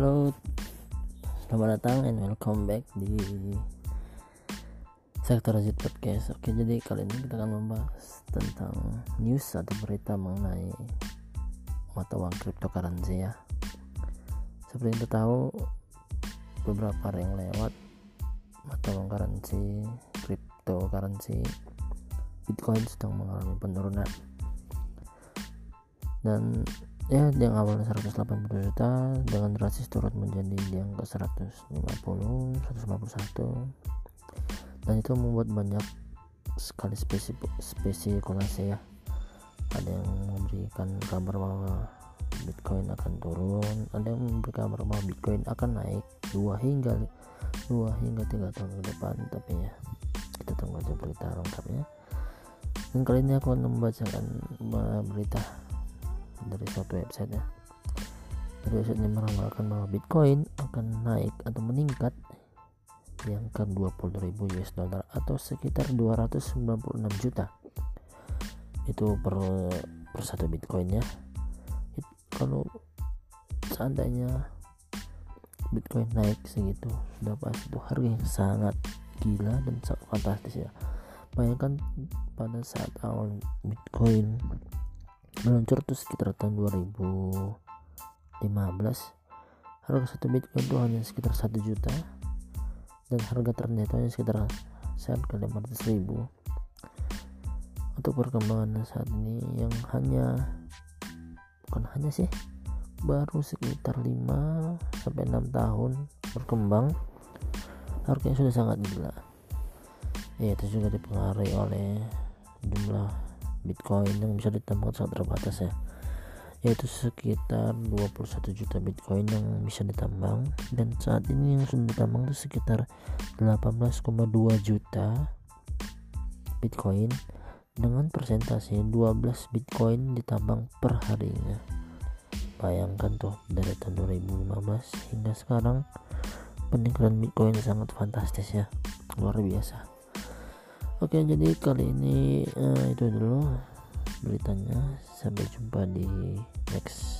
Halo, selamat datang and welcome back di Sektor Z Podcast. Oke, jadi kali ini kita akan membahas tentang news atau berita mengenai mata uang cryptocurrency ya. Seperti yang kita tahu, beberapa hari yang lewat mata uang currency, cryptocurrency, Bitcoin sedang mengalami penurunan. Dan ya yang awalnya 180 juta dengan drastis turun menjadi yang ke 150 151 dan itu membuat banyak sekali spekulasi ya. Ada yang memberikan kabar bahwa Bitcoin akan turun ada yang memberi kabar bahwa Bitcoin akan naik 2 hingga 2 hingga 3 tahun ke depan. Tapi ya kita tunggu aja berita lengkapnya. Dan kali ini aku akan membacakan berita dari suatu website ya. Dari website meramalkan bahwa Bitcoin akan naik atau meningkat yang ke 20.000 US dollar atau sekitar 296 juta. Itu per per satu Bitcoin ya. Kalau seandainya Bitcoin naik segitu sudah pasti itu harga yang sangat gila dan sangat fantastis ya. Bayangkan pada saat awal Bitcoin meluncur tuh sekitar tahun 2015 harga satu bitcoin itu hanya sekitar 1 juta dan harga terendah itu hanya sekitar saat ke 500 ribu. Untuk perkembangan saat ini yang hanya bukan hanya sih baru sekitar 5 sampai 6 tahun berkembang harganya sudah sangat gila. Ya itu juga dipengaruhi oleh Bitcoin yang bisa ditambang sangat terbatas ya. Yaitu sekitar 21 juta Bitcoin yang bisa ditambang dan saat ini yang sudah ditambang itu sekitar 18,2 juta Bitcoin. Dengan persentase 12 Bitcoin ditambang per harinya. Bayangkan tuh dari tahun 2015 hingga sekarang peningkatan Bitcoin sangat fantastis ya. Luar biasa oke jadi kali ini uh, itu dulu beritanya. Sampai jumpa di next